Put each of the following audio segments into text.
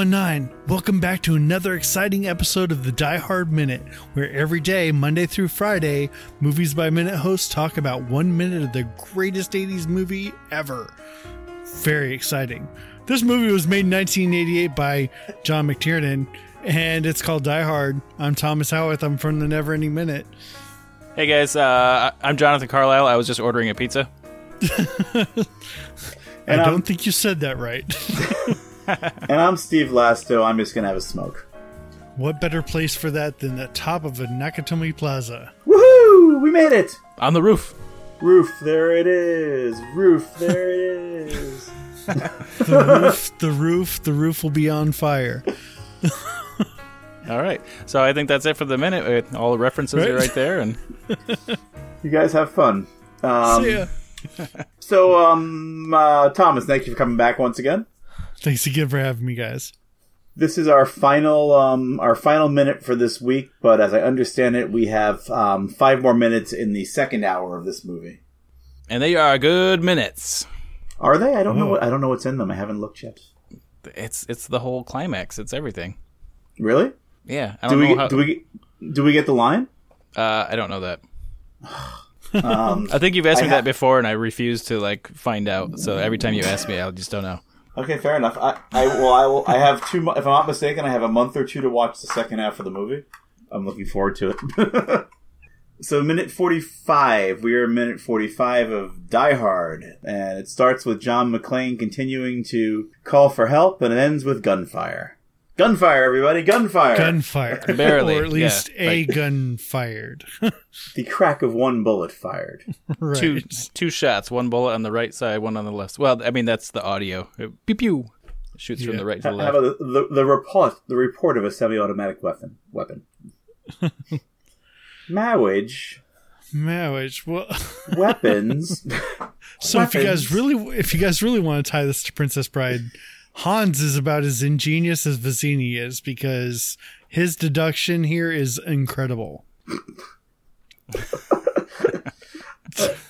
Breaker One Nine, welcome back to another exciting episode of the Die Hard Minute, where every day, Monday through Friday, Movies by Minute hosts talk about one minute of the greatest 80s movie ever. Very exciting. This movie was made in 1988 by John McTiernan, and it's called Die Hard. I'm Thomas Howarth. I'm from the Never Ending Minute. Hey guys, uh, I'm Jonathan Carlisle. I was just ordering a pizza. I don't I'm- think you said that right. And I'm Steve Lasto. I'm just gonna have a smoke. what better place for that than the top of a Nakatomi Plaza? Woohoo! We made it. On the roof. Roof, there it is. Roof, there it is. The roof, the roof, the roof will be on fire. All right. So I think that's it for the minute. All the references are Right. right there. And You guys have fun. Um, See ya. so, um, uh, Thomas, thank you for coming back once again. Thanks again for having me, guys. This is our final, um, our final minute for this week. But as I understand it, we have um, five more minutes in the second hour of this movie. and they are good minutes. Are they? I don't know. Oh. What, I don't know what's in them. I haven't looked yet. It's it's the whole climax. It's everything. Really? Yeah. I Do don't we know how. do we get, do we get the line? uh, I don't know that. Um, I think you've asked I me ha- that before, and I refuse to like find out. So every time you ask me, I just don't know. Okay, fair enough. I, I well, I will. I have two. If I'm not mistaken, I have a month or two to watch the second half of the movie. I'm looking forward to it. so, minute forty-five. We are minute forty-five of Die Hard, and it starts with John McClane continuing to call for help, and it ends with gunfire. Gunfire, everybody! Gunfire! Gunfire. Barely, or at least yeah, a like- gun fired. the crack of one bullet fired. right. Two two shots. One bullet on the right side, one on the left. Well, I mean that's the audio. Pew pew. Shoots from the right to How the how left. about the, the, the report? The report of a semi-automatic weapon. Weapon. Marriage. Marriage. Well, Weapons. so if you guys really, if you guys really want to tie this to Princess Bride, Hans is about as ingenious as Vizzini is because his deduction here is incredible.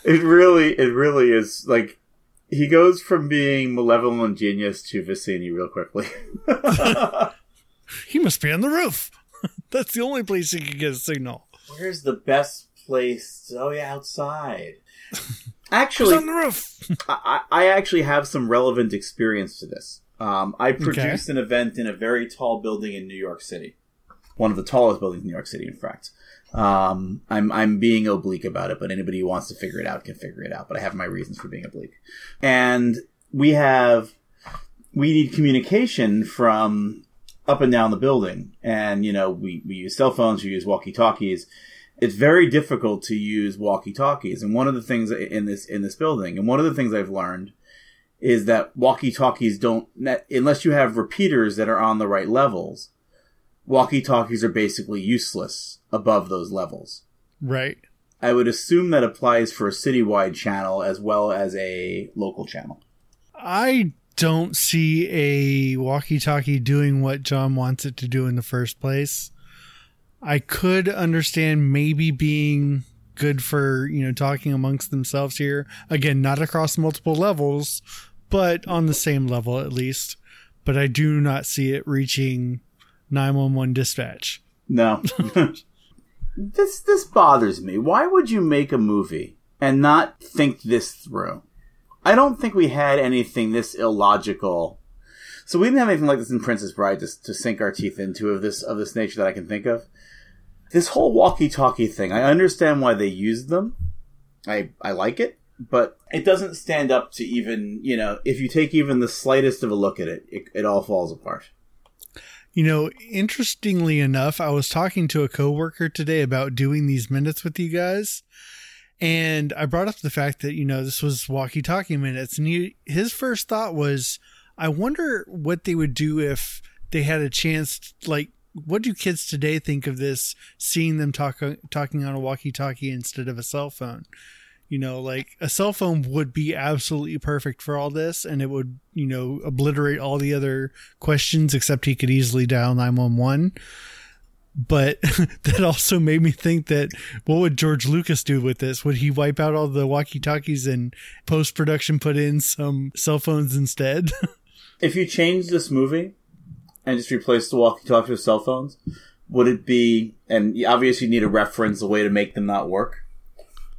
It really, it really is like he goes from being malevolent genius to Vizzini real quickly. He must be on the roof. That's the only place he can get a signal. Where's the best place? Oh yeah, outside. Actually, on the roof. I, I actually have some relevant experience to this. Um, I produced an event in a very tall building in New York City, one of the tallest buildings in New York City, in fact. Um, I'm I'm being oblique about it, but anybody who wants to figure it out can figure it out. But I have my reasons for being oblique, and we have we need communication from up and down the building, and you know we we use cell phones, we use walkie talkies. It's very difficult to use walkie talkies, and one of the things in this in this building, and one of the things I've learned is that walkie talkies don't unless you have repeaters that are on the right levels. Walkie talkies are basically useless above those levels. Right. I would assume that applies for a citywide channel as well as a local channel. I don't see a walkie-talkie doing what John wants it to do in the first place. I could understand maybe being good for, you know, talking amongst themselves here. Again, not across multiple levels, but on the same level at least. But I do not see it reaching 911 dispatch. No. this this bothers me. Why would you make a movie and not think this through? I don't think we had anything this illogical. So we didn't have anything like this in Princess Bride to, to sink our teeth into of this of this nature that I can think of. This whole walkie-talkie thing, I understand why they used them. I I like it, but it doesn't stand up to even you know if you take even the slightest of a look at it, it, it all falls apart. You know, interestingly enough, I was talking to a coworker today about doing these minutes with you guys, and I brought up the fact that you know this was walkie-talkie minutes, and he, his first thought was, I wonder what they would do if they had a chance. Like, what do kids today think of this? Seeing them talk talking on a walkie-talkie instead of a cell phone. You know, like a cell phone would be absolutely perfect for all this, and it would, you know, obliterate all the other questions, except he could easily dial 911. But that also made me think that what would George Lucas do with this? Would he wipe out all the walkie talkies and post production put in some cell phones instead? if you change this movie and just replace the walkie-talkie with cell phones, would it be? And obviously, you need a reference, a way to make them not work.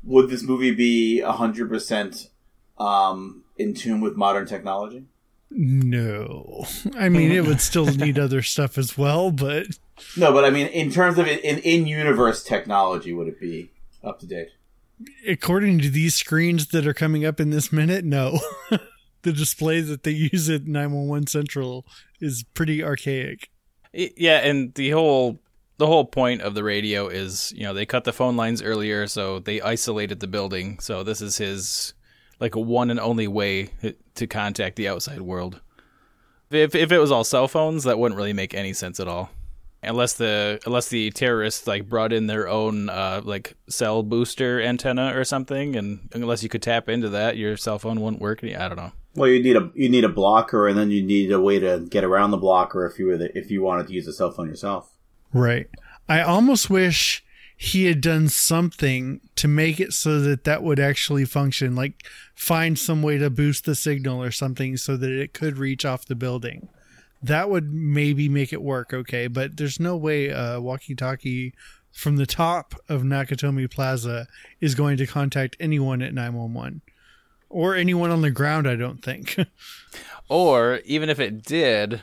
Would this movie be hundred percent um, in tune with modern technology? No, I mean it would still need other stuff as well, but no. But I mean, in terms of in in universe technology, would it be up to date? According to these screens that are coming up in this minute, no. the display that they use at 911 Central is pretty archaic. Yeah, and the whole the whole point of the radio is, you know, they cut the phone lines earlier, so they isolated the building. So this is his like one and only way to contact the outside world. If if it was all cell phones, that wouldn't really make any sense at all. Unless the unless the terrorists like brought in their own uh, like cell booster antenna or something, and unless you could tap into that, your cell phone wouldn't work. I don't know. Well, you need a you need a blocker, and then you need a way to get around the blocker if you were the, if you wanted to use a cell phone yourself. Right. I almost wish he had done something to make it so that that would actually function like find some way to boost the signal or something so that it could reach off the building. That would maybe make it work okay but there's no way a walkie-talkie from the top of nakatomi plaza is going to contact anyone at 911 or anyone on the ground i don't think. Or even if it did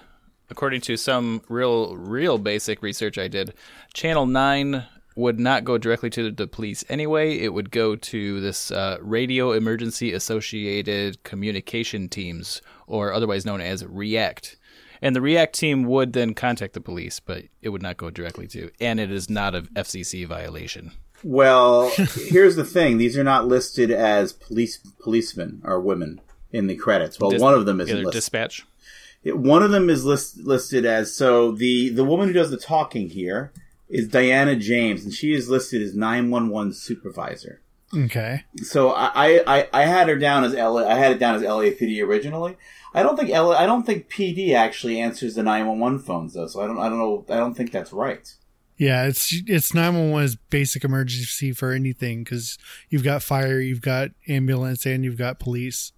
according to some real real basic research i did channel 9 would not go directly to the police anyway. It would go to this uh, Radio Emergency Associated Communication Teams, or otherwise known as REACT. And the REACT team would then contact the police, but it would not go directly to. And it is not a FCC violation. Well, here's the thing: these are not listed as police policemen or women in the credits. Well, Dis- one of them is listed. dispatch. One of them is list, listed as so the the woman who does the talking here is Diana James, and she is listed as 911 supervisor. Okay. So I, I, I had her down as LA. I had it down as LAPD originally. I don't think LA, I don't think PD actually answers the 911 phones though. So I don't I don't know. I don't think that's right. Yeah, it's it's 911 is basic emergency for anything because you've got fire, you've got ambulance, and you've got police.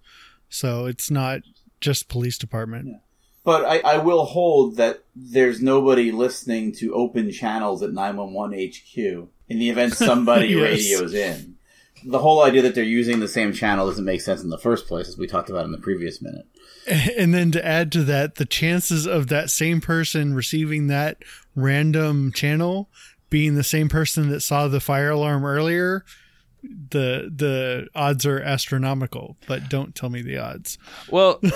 So it's not just police department. Yeah. But I, I will hold that there's nobody listening to open channels at 911 HQ in the event somebody yes. radios in. The whole idea that they're using the same channel doesn't make sense in the first place, as we talked about in the previous minute. And then to add to that, the chances of that same person receiving that random channel being the same person that saw the fire alarm earlier, the the odds are astronomical. But don't tell me the odds. Well.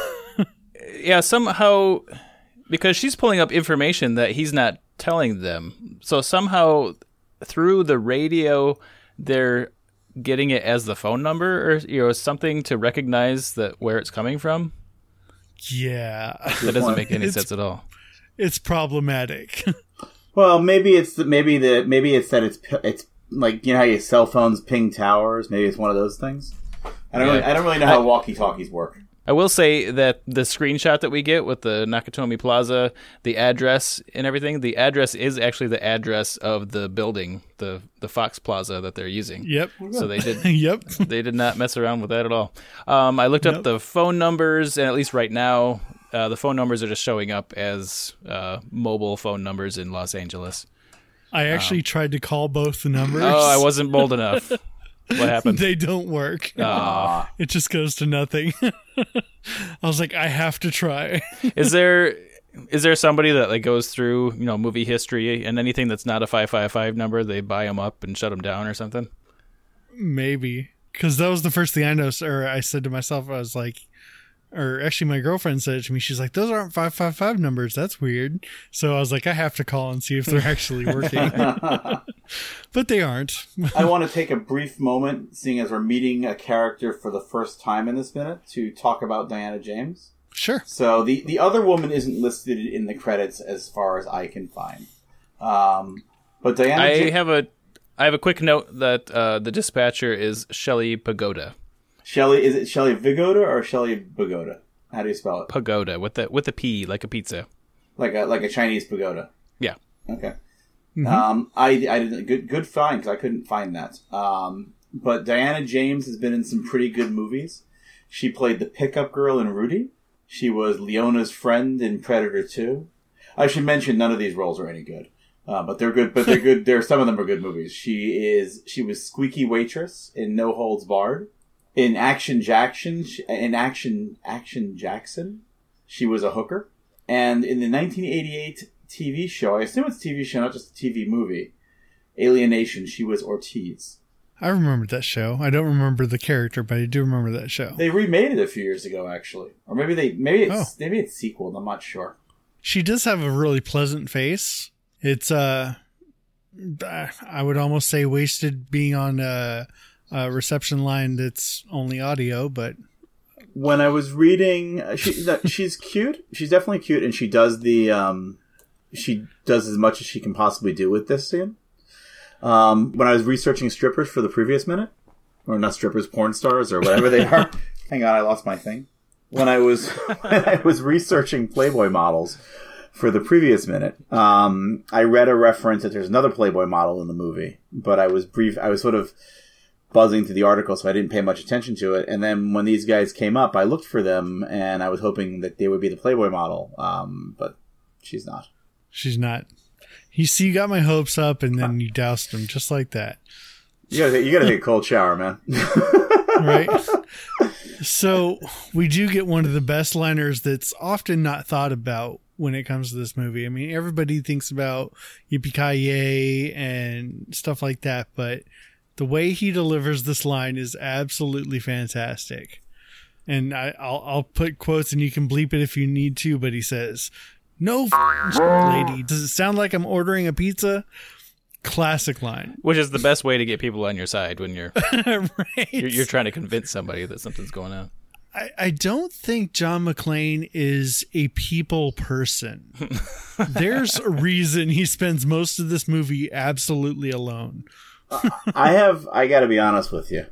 yeah, somehow because she's pulling up information that he's not telling them. So somehow through the radio they're getting it as the phone number or you know something to recognize that where it's coming from. Yeah. That doesn't make any sense at all. It's problematic. well, maybe it's maybe the maybe it's that it's it's like you know how your cell phones ping towers. Maybe it's one of those things. I don't yeah. really I don't really know how walkie talkies work. I will say that the screenshot that we get with the Nakatomi Plaza, the address and everything, the address is actually the address of the building, the the Fox Plaza that they're using. Yep. So they did. yep. They did not mess around with that at all. Um, I looked up the phone numbers, and at least right now, uh, the phone numbers are just showing up as uh, mobile phone numbers in Los Angeles. I actually um, tried to call both the numbers. Oh, I wasn't bold enough. What happened? they don't work. Aww. It just goes to nothing. I was like, I have to try. is there is there somebody that like goes through you know movie history and anything that's not a five five five number, they buy them up and shut them down or something? Maybe because that was the first thing I noticed, or I said to myself, I was like, or actually my girlfriend said it to me she's like those aren't 555 numbers that's weird so i was like i have to call and see if they're actually working but they aren't i want to take a brief moment seeing as we're meeting a character for the first time in this minute to talk about diana james sure so the the other woman isn't listed in the credits as far as i can find um, but diana i ja- have a i have a quick note that uh, the dispatcher is shelly pagoda Shelly, is it Shelly Vigoda or Shelly Pagoda? How do you spell it? Pagoda with the with a P, like a pizza, like a like a Chinese pagoda. Yeah. Okay. Mm-hmm. Um, I I did good good find because I couldn't find that. Um, but Diana James has been in some pretty good movies. She played the pickup girl in Rudy. She was Leona's friend in Predator Two. I should mention none of these roles are any good. Uh, but they're good. But they're good. There, some of them are good movies. She is. She was squeaky waitress in No Holds Barred. In Action Jackson. In Action Action Jackson, she was a hooker. And in the 1988 TV show, I assume it's a TV show, not just a TV movie, Alien Nation, she was Ortiz. I remember that show. I don't remember the character, but I do remember that show. They remade it a few years ago, actually, or maybe they maybe it's oh. maybe it's sequel. I'm not sure. She does have a really pleasant face. It's uh, I would almost say wasted being on a, a reception line that's only audio, but when I was reading, she she's cute. She's definitely cute, and she does the um, she does as much as she can possibly do with this scene. Um, when I was researching strippers for the previous minute, or not strippers, porn stars, or whatever they are. Hang on, I lost my thing. When I was when I was researching Playboy models for the previous minute, um, I read a reference that there's another Playboy model in the movie, but I was brief. I was sort of buzzing through the article, so I didn't pay much attention to it. And then when these guys came up, I looked for them, and I was hoping that they would be the Playboy model, um, but she's not. She's not. You see, you got my hopes up, and then you doused them just like that. You gotta, you gotta take a cold shower, man. right. So we do get one of the best liners that's often not thought about when it comes to this movie. I mean, everybody thinks about yippee and stuff like that, but the way he delivers this line is absolutely fantastic. And I, will I'll put quotes, and you can bleep it if you need to. But he says, no, lady. Does it sound like I'm ordering a pizza? Classic line. Which is the best way to get people on your side when you're right. you're, you're, trying to convince somebody that something's going on. I, I don't think John McClane is a people person. There's a reason he spends most of this movie absolutely alone. I have. I got to be honest with you.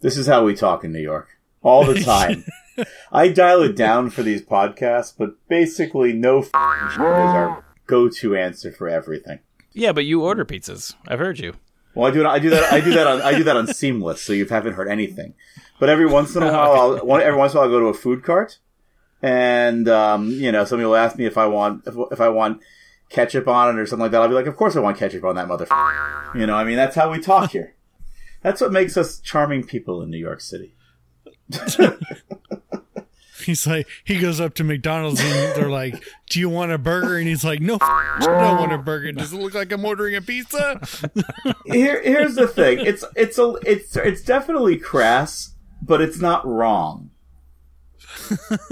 This is how we talk in New York all the time. I dial it down for these podcasts, but basically, no f- is our go-to answer for everything. Yeah, but you order pizzas. I've heard you. Well, I do. I do that. I do that on. I do that on Seamless, so you haven't heard anything. But every once in a while, I'll, every once in a while, I'll go to a food cart, and um, you know, somebody will ask me if I want if, if I want ketchup on it or something like that. I'll be like, of course I want ketchup on that motherfucker. You know, I mean, that's how we talk here. That's what makes us charming people in New York City. he's like, he goes up to McDonald's and they're like, "Do you want a burger?" And he's like, "No, I don't want a burger. Does it look like I'm ordering a pizza?" Here, here's the thing. It's it's a it's it's definitely crass, but it's not wrong.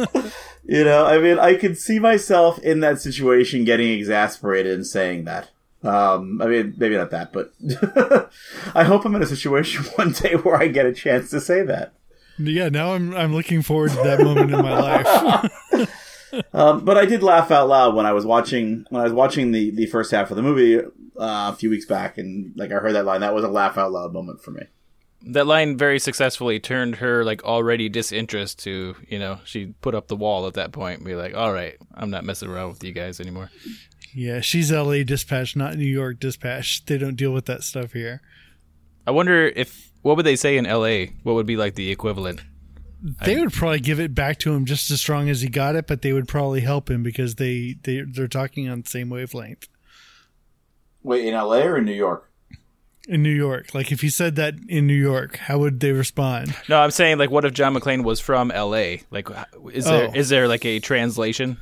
you know, I mean, I can see myself in that situation getting exasperated and saying that. Um, I mean, maybe not that, but I hope I'm in a situation one day where I get a chance to say that. Yeah, now I'm I'm looking forward to that moment in my life. um, but I did laugh out loud when I was watching when I was watching the the first half of the movie uh, a few weeks back, and like I heard that line. That was a laugh out loud moment for me. That line very successfully turned her like already disinterest to you know she put up the wall at that point and be like, all right, I'm not messing around with you guys anymore. Yeah, she's LA dispatch, not New York dispatch. They don't deal with that stuff here. I wonder if what would they say in L.A.? What would be like the equivalent? They I, would probably give it back to him just as strong as he got it, but they would probably help him because they they they're talking on the same wavelength. Wait, in L.A. or in New York? In New York, like if he said that in New York, how would they respond? No, I'm saying like, what if John McClane was from L.A.? Like, is there oh. is there like a translation?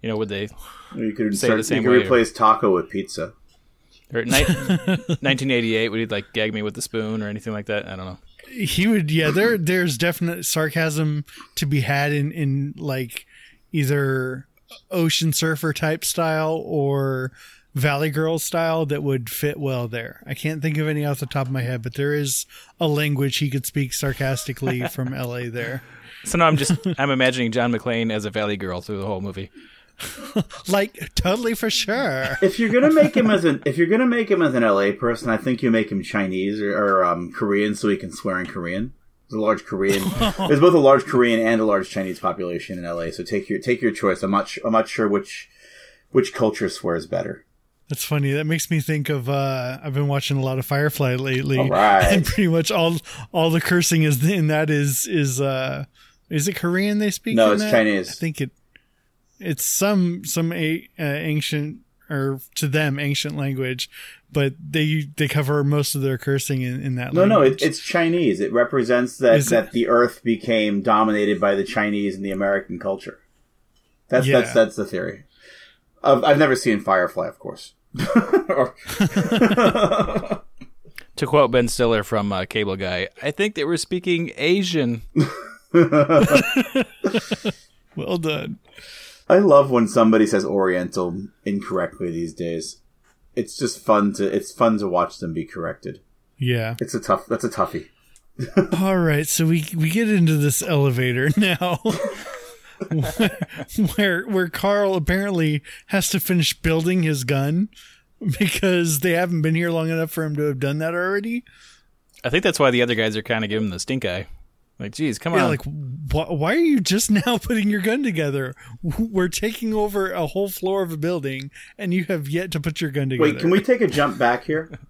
You know, would they? You could say start, the same you could replace or? taco with pizza. Or ni- 1988, would he like gag me with the spoon or anything like that? I don't know. He would, yeah. There, there's definite sarcasm to be had in in like either ocean surfer type style or Valley Girl style that would fit well there. I can't think of any off the top of my head, but there is a language he could speak sarcastically from LA there. So now I'm just I'm imagining John McClane as a Valley Girl through the whole movie. like totally for sure. If you're gonna make him as an if you're gonna make him as an LA person, I think you make him Chinese or, or um, Korean so he can swear in Korean. There's a large Korean. there's both a large Korean and a large Chinese population in LA. So take your take your choice. I'm not I'm not sure which which culture swears better. That's funny. That makes me think of uh, I've been watching a lot of Firefly lately, right. and pretty much all all the cursing is in that is is uh is it Korean they speak? No, it's that? Chinese. I think it it's some some a, uh, ancient or to them ancient language, but they they cover most of their cursing in, in that. No, language. no, it, it's Chinese. It represents that Is it? that the Earth became dominated by the Chinese and the American culture. That's Yeah. that's that's the theory. I've, I've never seen Firefly, of course. Or- To quote Ben Stiller from uh, Cable Guy, I think they were speaking Asian. well done. I love when somebody says Oriental incorrectly these days. It's just fun to it's fun to watch them be corrected. Yeah. It's a tough that's a toughie. All right, so we we get into this elevator now, where where Carl apparently has to finish building his gun because they haven't been here long enough for him to have done that already. I think that's why the other guys are kind of giving him the stink eye. Like, geez, come Yeah, on. like wh- why are you just now putting your gun together? We're taking over a whole floor of a building, and you have yet to put your gun together. Wait, can we take a jump back here?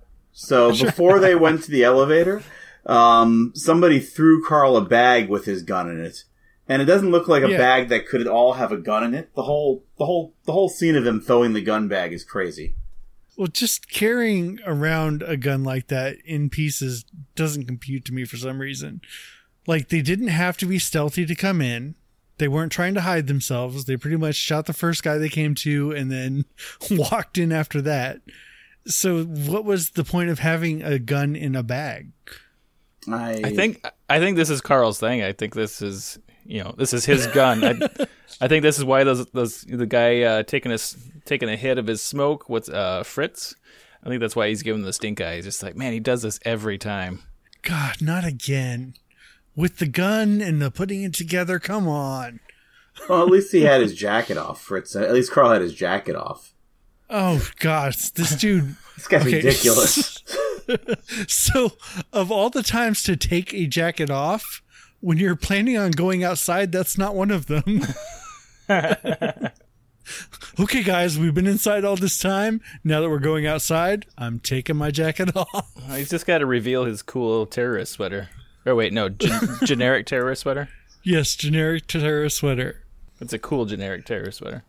So before they went to the elevator, um, somebody threw Carl a bag with his gun in it, and it doesn't look like a Yeah. bag that could all have a gun in it. The whole, the whole, the whole scene of him throwing the gun bag is crazy. Well, just carrying around a gun like that in pieces doesn't compute to me for some reason. Like, they didn't have to be stealthy to come in. They weren't trying to hide themselves. They pretty much shot the first guy they came to and then walked in after that. So, what was the point of having a gun in a bag? I, I think I think this is Carl's thing. I think this is you know this is his gun. I, I think this is why those those the guy uh, taking a s- taking a hit of his smoke. What's uh, Fritz? I think that's why he's giving the stink eye. He's just like, man, he does this every time. God, not again. With the gun and the putting it together, come on. well, at least he had his jacket off. Fritz, at least Carl had his jacket off. Oh, gosh, this dude. This guy's Okay. ridiculous. So, of all the times to take a jacket off, when you're planning on going outside, that's not one of them. okay, guys, we've been inside all this time. Now that we're going outside, I'm taking my jacket off. He's just got to reveal his cool terrorist sweater. Or wait, no, gen- generic terrorist sweater. Yes, generic terrorist sweater. It's a cool generic terrorist sweater.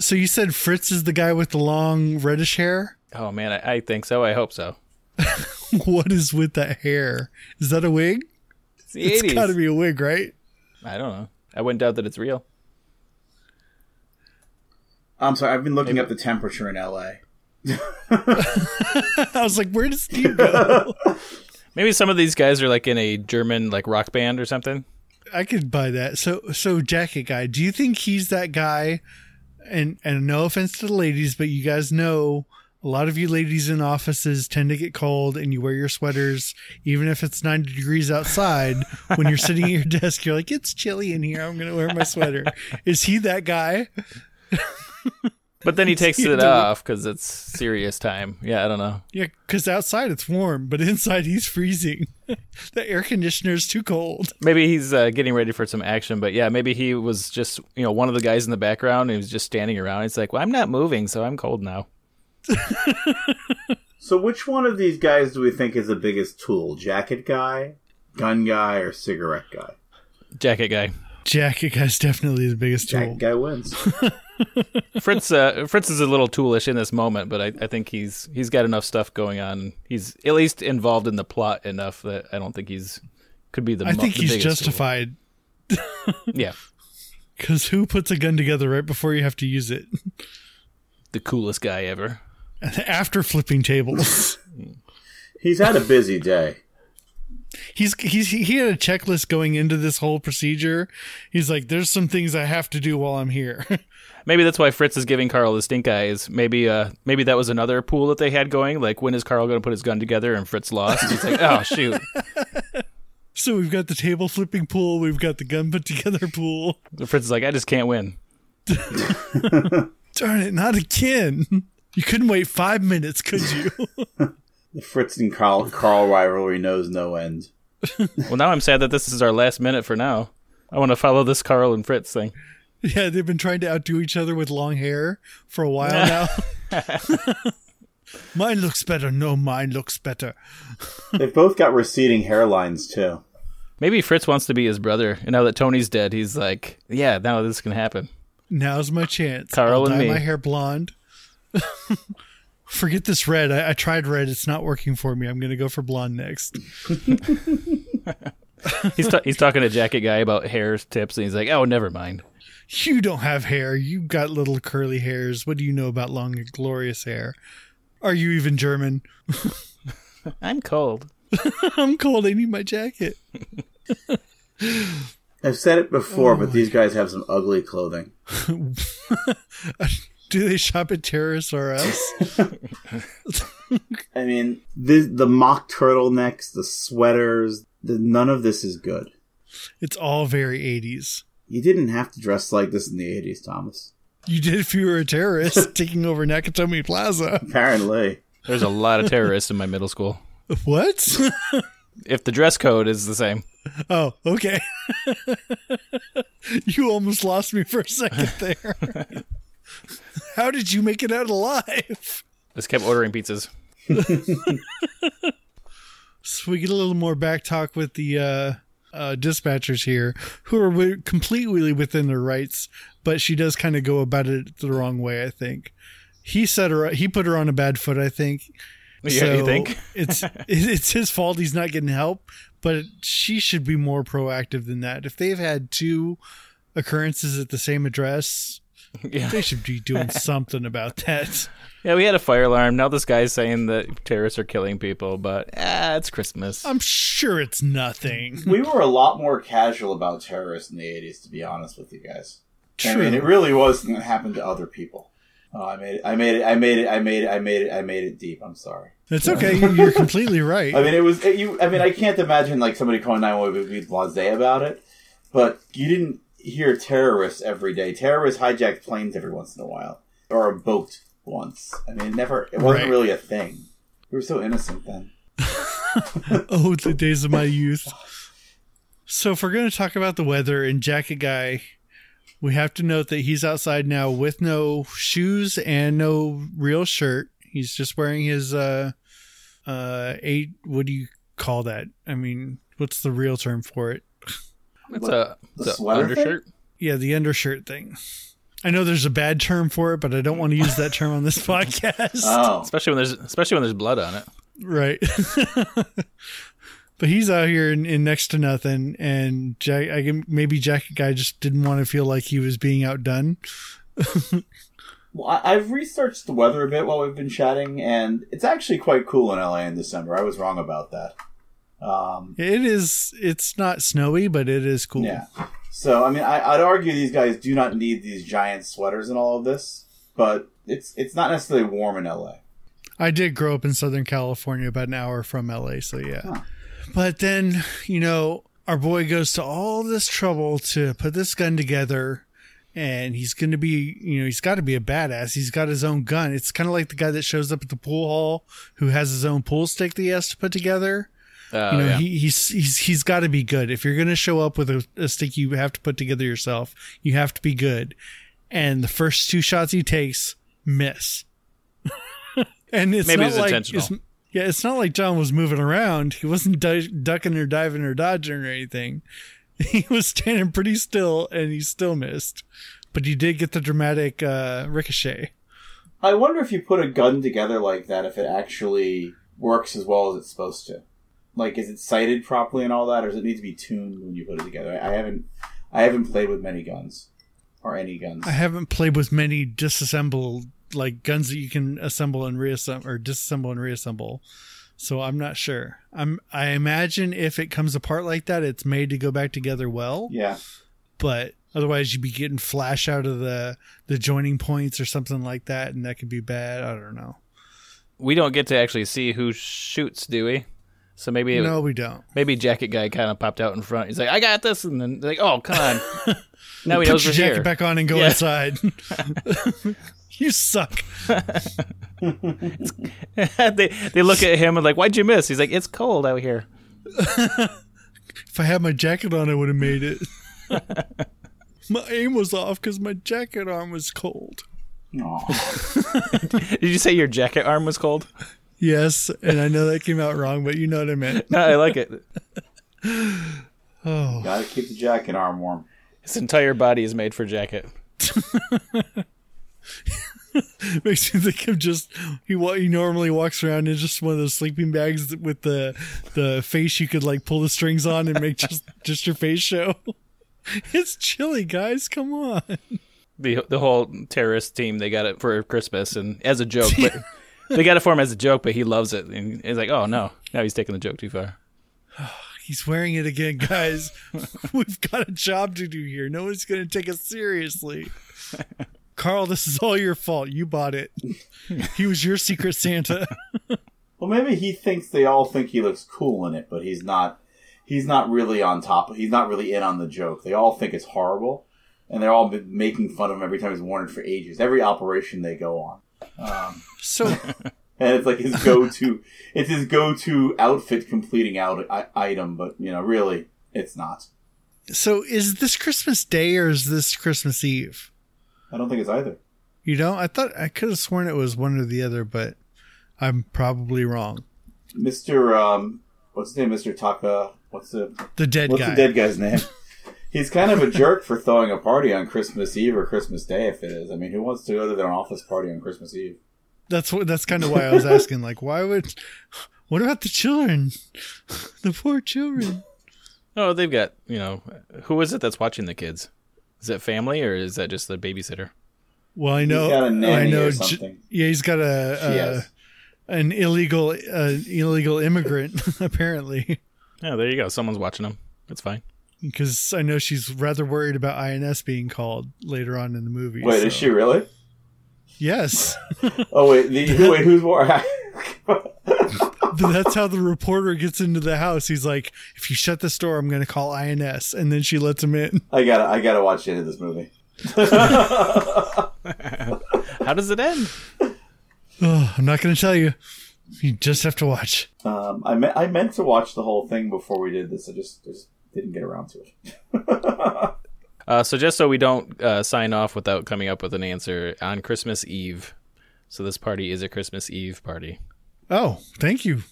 So, you said Fritz is the guy with the long reddish hair? Oh man, I, I think so. I hope so. What is with that hair? Is that a wig? It's the It's 80s. got to be a wig, right? I don't know. I wouldn't doubt that it's real. I'm sorry, I've been looking up the temperature in LA. I was like, where does Steve go? Maybe some of these guys are like in a German like rock band or something. I could buy that. So, so jacket guy, do you think he's that guy? And and no offense to the ladies, but you guys know a lot of you ladies in offices tend to get cold, and you wear your sweaters even if it's ninety degrees outside. when you're sitting at your desk, you're like, it's chilly in here. I'm gonna wear my sweater. Is he that guy? But then he takes he it off because it's serious time. Yeah, I don't know. Yeah, because outside it's warm, but inside he's freezing. the air conditioner's too cold. Maybe he's uh, getting ready for some action, but yeah, maybe he was just you know one of the guys in the background. And he was just standing around. He's like, "Well, I'm not moving, so I'm cold now." So, which one of these guys do we think is the biggest tool? Jacket guy, gun guy, or cigarette guy? Jacket guy. Jacket guy's definitely the biggest tool. Jacket guy wins. Fritz uh, Fritz is a little toolish in this moment, but I, I think he's he's got enough stuff going on. He's at least involved in the plot enough that I don't think he's could be the. I mo- think the he's justified. Yeah, Because who puts a gun together right before you have to use it? the coolest guy ever. After flipping tables. He's had a busy day. he's he's he had a checklist going into this whole procedure. He's like, "There's some things I have to do while I'm here." Maybe that's why Fritz is giving Carl the stink eyes. Maybe uh maybe that was another pool that they had going. Like when is Carl going to put his gun together? And Fritz lost. He's like, oh shoot. so we've got the table flipping pool, we've got the gun put together pool. Fritz is like, I just can't win. Darn it, not again! You couldn't wait five minutes, could you? The Fritz and Carl, Carl rivalry knows no end. Well, now I'm sad that this is our last minute for now. I want to follow this Carl and Fritz thing. yeah, they've been trying to outdo each other with long hair for a while now. mine looks better. No, mine looks better. They've both got receding hairlines too. Maybe Fritz wants to be his brother, and now that Tony's dead, he's like, yeah, now this can happen. Now's my chance. Carl I'll and dye me. my hair blonde. Forget this red. I, I tried red. It's not working for me. I'm gonna go for blonde next. He's ta- he's talking to Jacket Guy about hair tips, and he's like, "Oh, never mind." You don't have hair. You got little curly hairs. What do you know about long and glorious hair? Are you even German? I'm cold. I'm cold. I need my jacket. I've said it before, Oh but these guys have some ugly clothing. Do they shop at Terrace or us? I mean, the the mock turtlenecks, the sweaters, the, none of this is good. it's all very 80s. You didn't have to dress like this in the '80s, Thomas. You did if you were a terrorist taking over Nakatomi Plaza. Apparently, There's a lot of terrorists in my middle school. What? If the dress code is the same, Oh, okay. you almost lost me for a second there. How did you make it out alive? just kept ordering pizzas. So we get a little more back talk with the uh, uh, dispatchers here, who are wi- completely within their rights, but she does kind of go about it the wrong way. I think he set her, he put her on a bad foot. I think. Yeah, you think? it's it's his fault he's not getting help, but she should be more proactive than that. If they've had two occurrences at the same address, Yeah, they should be doing something about that. yeah. We had a fire alarm. Now this guy's saying that terrorists are killing people, but ah, it's Christmas. I'm sure it's nothing. we were a lot more casual about terrorists in the '80s, to be honest with you guys. I True. mean, it really was something that happened to other people. Oh, I made it! I made it! I made it! I made it! I made it! I made it deep. I'm sorry. It's okay. you- You're completely right. I mean, it was it, you. I mean, I can't imagine like somebody calling nine one one would be blasé about it, but you didn't hear terrorists every day. Terrorists hijacked planes every once in a while, or a boat once. I mean, it never. It wasn't Right. really a thing. We were so innocent then. oh, the days of my youth. So, if we're going to talk about the weather and Jacket Guy, we have to note that he's outside now with no shoes and no real shirt. He's just wearing his uh uh eight. What do you call that? I mean, what's the real term for it? It's a, it's a sweater undershirt. Yeah, the undershirt thing. I know there's a bad term for it, but I don't want to use that term on this podcast. Oh, Especially when there's especially when there's blood on it. Right. but he's out here in, in next to nothing, and Jack, I, can- maybe Jacket Guy just didn't want to feel like he was being outdone. well, I, I've researched the weather a bit while we've been chatting, and it's actually quite cool in LA in December. I was wrong about that. Um, It is. It's not snowy, but it is cool. Yeah. So I mean, I, I'd argue these guys do not need these giant sweaters and all of this, but it's it's not necessarily warm in LA. I did grow up in Southern California, about an hour from LA, so yeah. Huh. But then, you know, our boy goes to all this trouble to put this gun together, and he's going to be, you know, he's got to be a badass. He's got his own gun. It's kind of like the guy that shows up at the pool hall who has his own pool stick that he has to put together. Uh, you know, yeah. he, he's he's he's got to be good. If you're going to show up with a, a stick, you have to put together yourself. You have to be good. And the first two shots he takes miss. and it's Maybe not it's like intentional. it's- yeah, it's not like John was moving around. He wasn't du- ducking or diving or dodging or anything. He was standing pretty still, and he still missed. But he did get the dramatic uh, ricochet. I wonder if you put a gun together like that, if it actually works as well as it's supposed to. Like, is it sighted properly and all that, or does it need to be tuned when you put it together? I haven't, I haven't played with many guns or any guns. I haven't played with many disassembled like guns that you can assemble and reassemble or disassemble and reassemble. So I'm not sure. I'm I imagine if it comes apart like that, it's made to go back together well. Yeah, But otherwise, you'd be getting flash out of the the joining points or something like that, and that could be bad. I don't know. we don't get to actually see who shoots, do we? So maybe it, no, we don't. maybe Jacket Guy kind of popped out in front. He's like, "I got this," and then they're like, "Oh, come on!" now he Put knows your we're jacket here. back on and go Yeah. inside. you suck. they they look at him and like, "Why'd you miss?" He's like, "It's cold out here." If I had my jacket on, I would have made it. my aim was off because my jacket arm was cold. Aw. Did you say your jacket arm was cold? Yes, and I know that came out wrong, but you know what I meant. No, I like it. Oh, gotta keep the jacket arm warm. His entire body is made for jacket. Makes me think of just he he normally walks around in just one of those sleeping bags with the the face you could like pull the strings on and make just just your face show. It's chilly, guys. Come on. The the whole terrorist team they got it for Christmas and as a joke, but they got it for him as a joke, but he loves it and he's like, oh no, now he's taking the joke too far. He's wearing it again, guys. We've got a job to do here. No one's going to take us seriously. Carl, this is all your fault. You bought it. He was your secret Santa. well, maybe he thinks they all think he looks cool in it, but he's not. He's not really on top. He's not really in on the joke. They all think it's horrible, and they're all making fun of him every time he's worn it for ages. Every operation they go on. Um, so, and it's like his go-to. it's his go-to outfit completing out I- item, but you know, really, it's not. So, is this Christmas Day or is this Christmas Eve? I don't think it's either. You don't? I thought I could have sworn it was one or the other, but I'm probably wrong. Mister, um, what's his name? Mister Taka. What's the the dead what's guy? the dead guy's name? He's kind of a jerk for throwing a party on Christmas Eve or Christmas Day. If it is, I mean, who wants to go to their office party on Christmas Eve? That's what. That's kind of why I was asking. Like, why would? What about the children? The poor children. Oh, they've got you know, who is it that's watching the kids? Is it family or is that just the babysitter? Well, I know. He's got a nanny I know. or something. Yeah, he's got a uh, an illegal uh, illegal immigrant apparently. Yeah, there you go. Someone's watching them. It's fine. Because I know she's rather worried about INS being called later on in the movie. Wait, so. is she really? Yes. oh wait, the, wait, who's more? That's how the reporter gets into the house. He's like, "If you shut this door, I'm going to call INS," and then she lets him in. I gotta, I gotta watch the end of this movie. How does it end? Oh, I'm not going to tell you. You just have to watch. Um, I meant, I meant to watch the whole thing before we did this. I just, just didn't get around to it. uh, so just so we don't uh, sign off without coming up with an answer on Christmas Eve. So this party is a Christmas Eve party. Oh, thank you.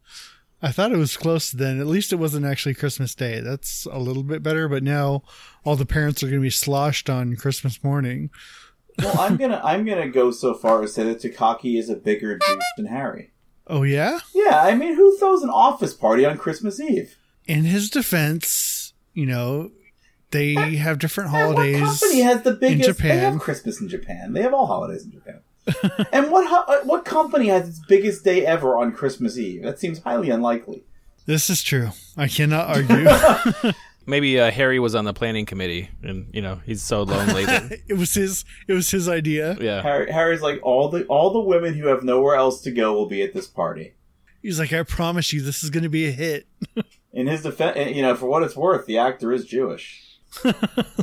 I thought it was close then. At least it wasn't actually Christmas Day. That's a little bit better, but now all the parents are going to be sloshed on Christmas morning. well, I'm gonna I'm gonna go so far as to say that Takagi is a bigger douche than Harry. Oh yeah? Yeah, I mean, who throws an office party on Christmas Eve? In his defense, you know, they have different holidays. What company has the biggest? in Japan. They have Christmas in Japan. They have all holidays in Japan. and what what company has its biggest day ever on Christmas Eve? That seems highly unlikely. This is true. I cannot argue. Maybe uh, Harry was on the planning committee, and you know he's so lonely. That, it was his. It was his idea. yeah, Harry, Harry's like all the all the women who have nowhere else to go will be at this party. He's like, I promise you, this is going to be a hit. In his defense, you know, for what it's worth, the actor is Jewish. I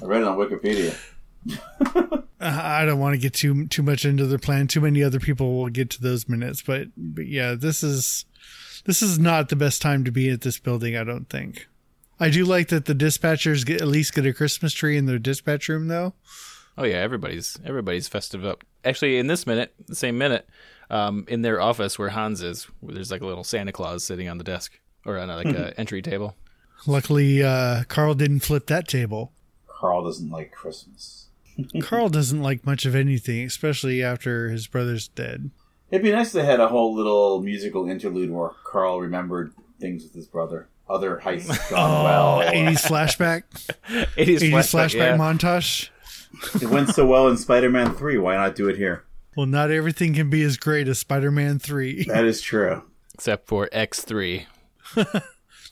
read it on Wikipedia. I don't want to get too too much into their plan. Too many other people will get to those minutes, but but yeah, this is this is not the best time to be at this building. I don't think. I do like that the dispatchers get at least get a Christmas tree in their dispatch room, though. Oh yeah, everybody's everybody's festive up. Actually, in this minute, the same minute, um, in their office where Hans is, there's like a little Santa Claus sitting on the desk or uh, on a, like a entry table. Luckily, uh, Carl didn't flip that table. Carl doesn't like Christmas. Carl doesn't like much of anything, especially after his brother's dead. It'd be nice if they had a whole little musical interlude where Carl remembered things with his brother, other heists gone well. 80s flashback, 80s, 80s flashback, flashback yeah. montage. It went so well in Spider-Man Three. Why not do it here? Well, not everything can be as great as Spider-Man Three. That is true. except for X three.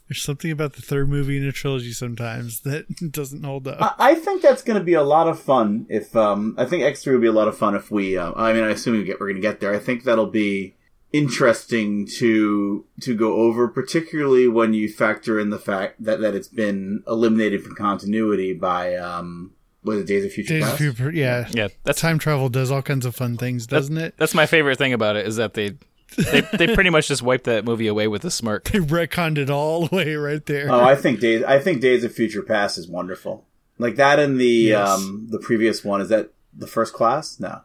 There's something about the third movie in a trilogy sometimes that doesn't hold up. I, I think that's going to be a lot of fun. If um, I think X three will be a lot of fun if we. Uh, I mean, I assume we get, we're going to get there. I think that'll be interesting to to go over, particularly when you factor in the fact that that it's been eliminated from continuity by um, was it Days of Future Days of Past? Future, yeah. Yeah, that's Time travel does all kinds of fun things, doesn't it? that's my favorite thing about it is that they they they pretty much just wiped that movie away with a smirk. They retconned it all the way right there. Oh, I think Days. I think Days of Future Past is wonderful. Like that and the Yes. um the previous one. Is that the first class? No.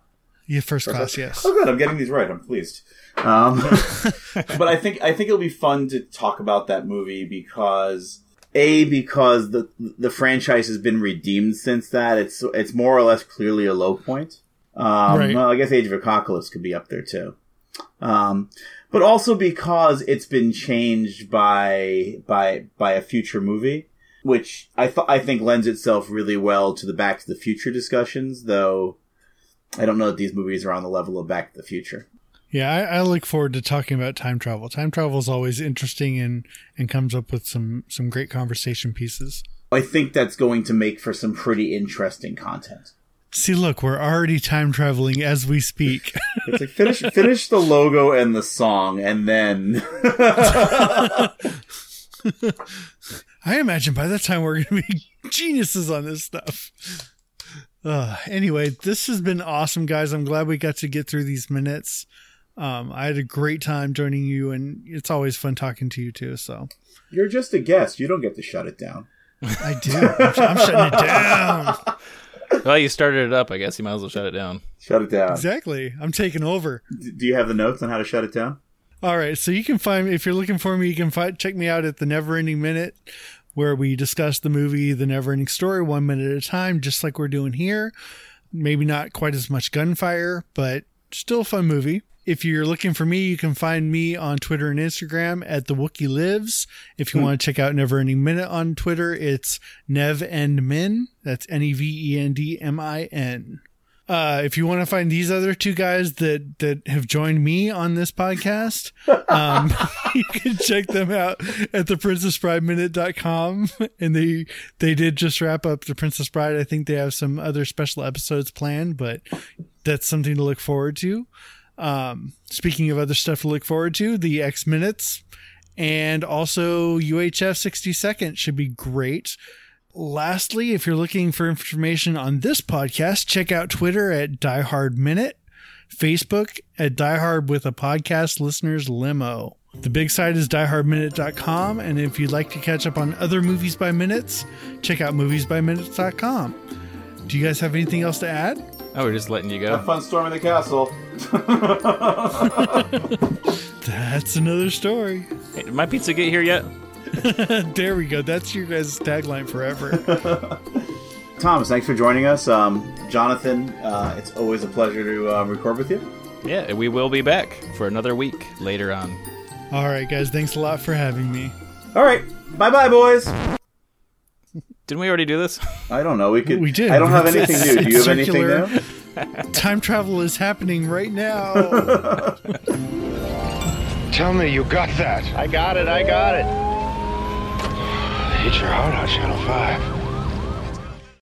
yeah, first class, yes. Oh, good. I'm getting these right. I'm pleased. Um, but I think I think it'll be fun to talk about that movie because a because the the franchise has been redeemed since that. It's it's more or less clearly a low point. Um, right. Well, I guess Age of Apocalypse could be up there too. Um, but also because it's been changed by by by a future movie, which I th- I think lends itself really well to the Back to the Future discussions. Though I don't know that these movies are on the level of Back to the Future. Yeah, I, I, look forward to talking about time travel. Time travel is always interesting and and comes up with some some great conversation pieces. I think that's going to make for some pretty interesting content. See, look, we're already time traveling as we speak. it's like finish finish the logo and the song, and then. I imagine by that time we're going to be geniuses on this stuff. Uh, anyway, this has been awesome, guys. I'm glad we got to get through these minutes. Um, I had a great time joining you, and it's always fun talking to you too. So you're just a guest; you don't get to shut it down. I do. I'm, I'm shutting it down. Well, you started it up. I guess you might as well shut it down. Shut it down. Exactly. I'm taking over. D- do you have the notes on how to shut it down? All right. So you can find me if you're looking for me. You can find check me out at the Never Ending Minute, where we discuss the movie The Never Ending Story one minute at a time, just like we're doing here. Maybe not quite as much gunfire, but still a fun movie. If you're looking for me, you can find me on Twitter and Instagram at the Wookie Lives. If you mm. want to check out Never Ending Minute on Twitter, it's Nev and Min. That's N E V E N D M I N. Uh, if you want to find these other two guys that that have joined me on this podcast, um, you can check them out at the princessbrideminute.com. And they they did just wrap up the Princess Bride. I think they have some other special episodes planned, but that's something to look forward to. Um, speaking of other stuff to look forward to, the X Minutes and also UHF 60 Second should be great. Lastly, if you're looking for information on this podcast, check out Twitter at Die Hard Minute, Facebook at Die Hard with a Podcast Listeners Limo. The big site is diehardminute.com, and if you'd like to catch up on other movies by minutes, check out moviesbyminutes.com. Do you guys have anything else to add? Oh, we're just letting you go. Have fun storming the castle. That's another story. Hey, did my pizza get here yet? there we go. That's your guys' tagline forever. Thomas, thanks for joining us. Um, Jonathan, uh, it's always a pleasure to uh, record with you. Yeah, we will be back for another week later on. All right, guys. Thanks a lot for having me. All right. Bye bye, boys. Didn't we already do this? I don't know. We could. We did. I don't have anything new. Do you have anything new? Time travel is happening right now. Tell me you got that. I got it. I got it. Hit your heart on Channel 5.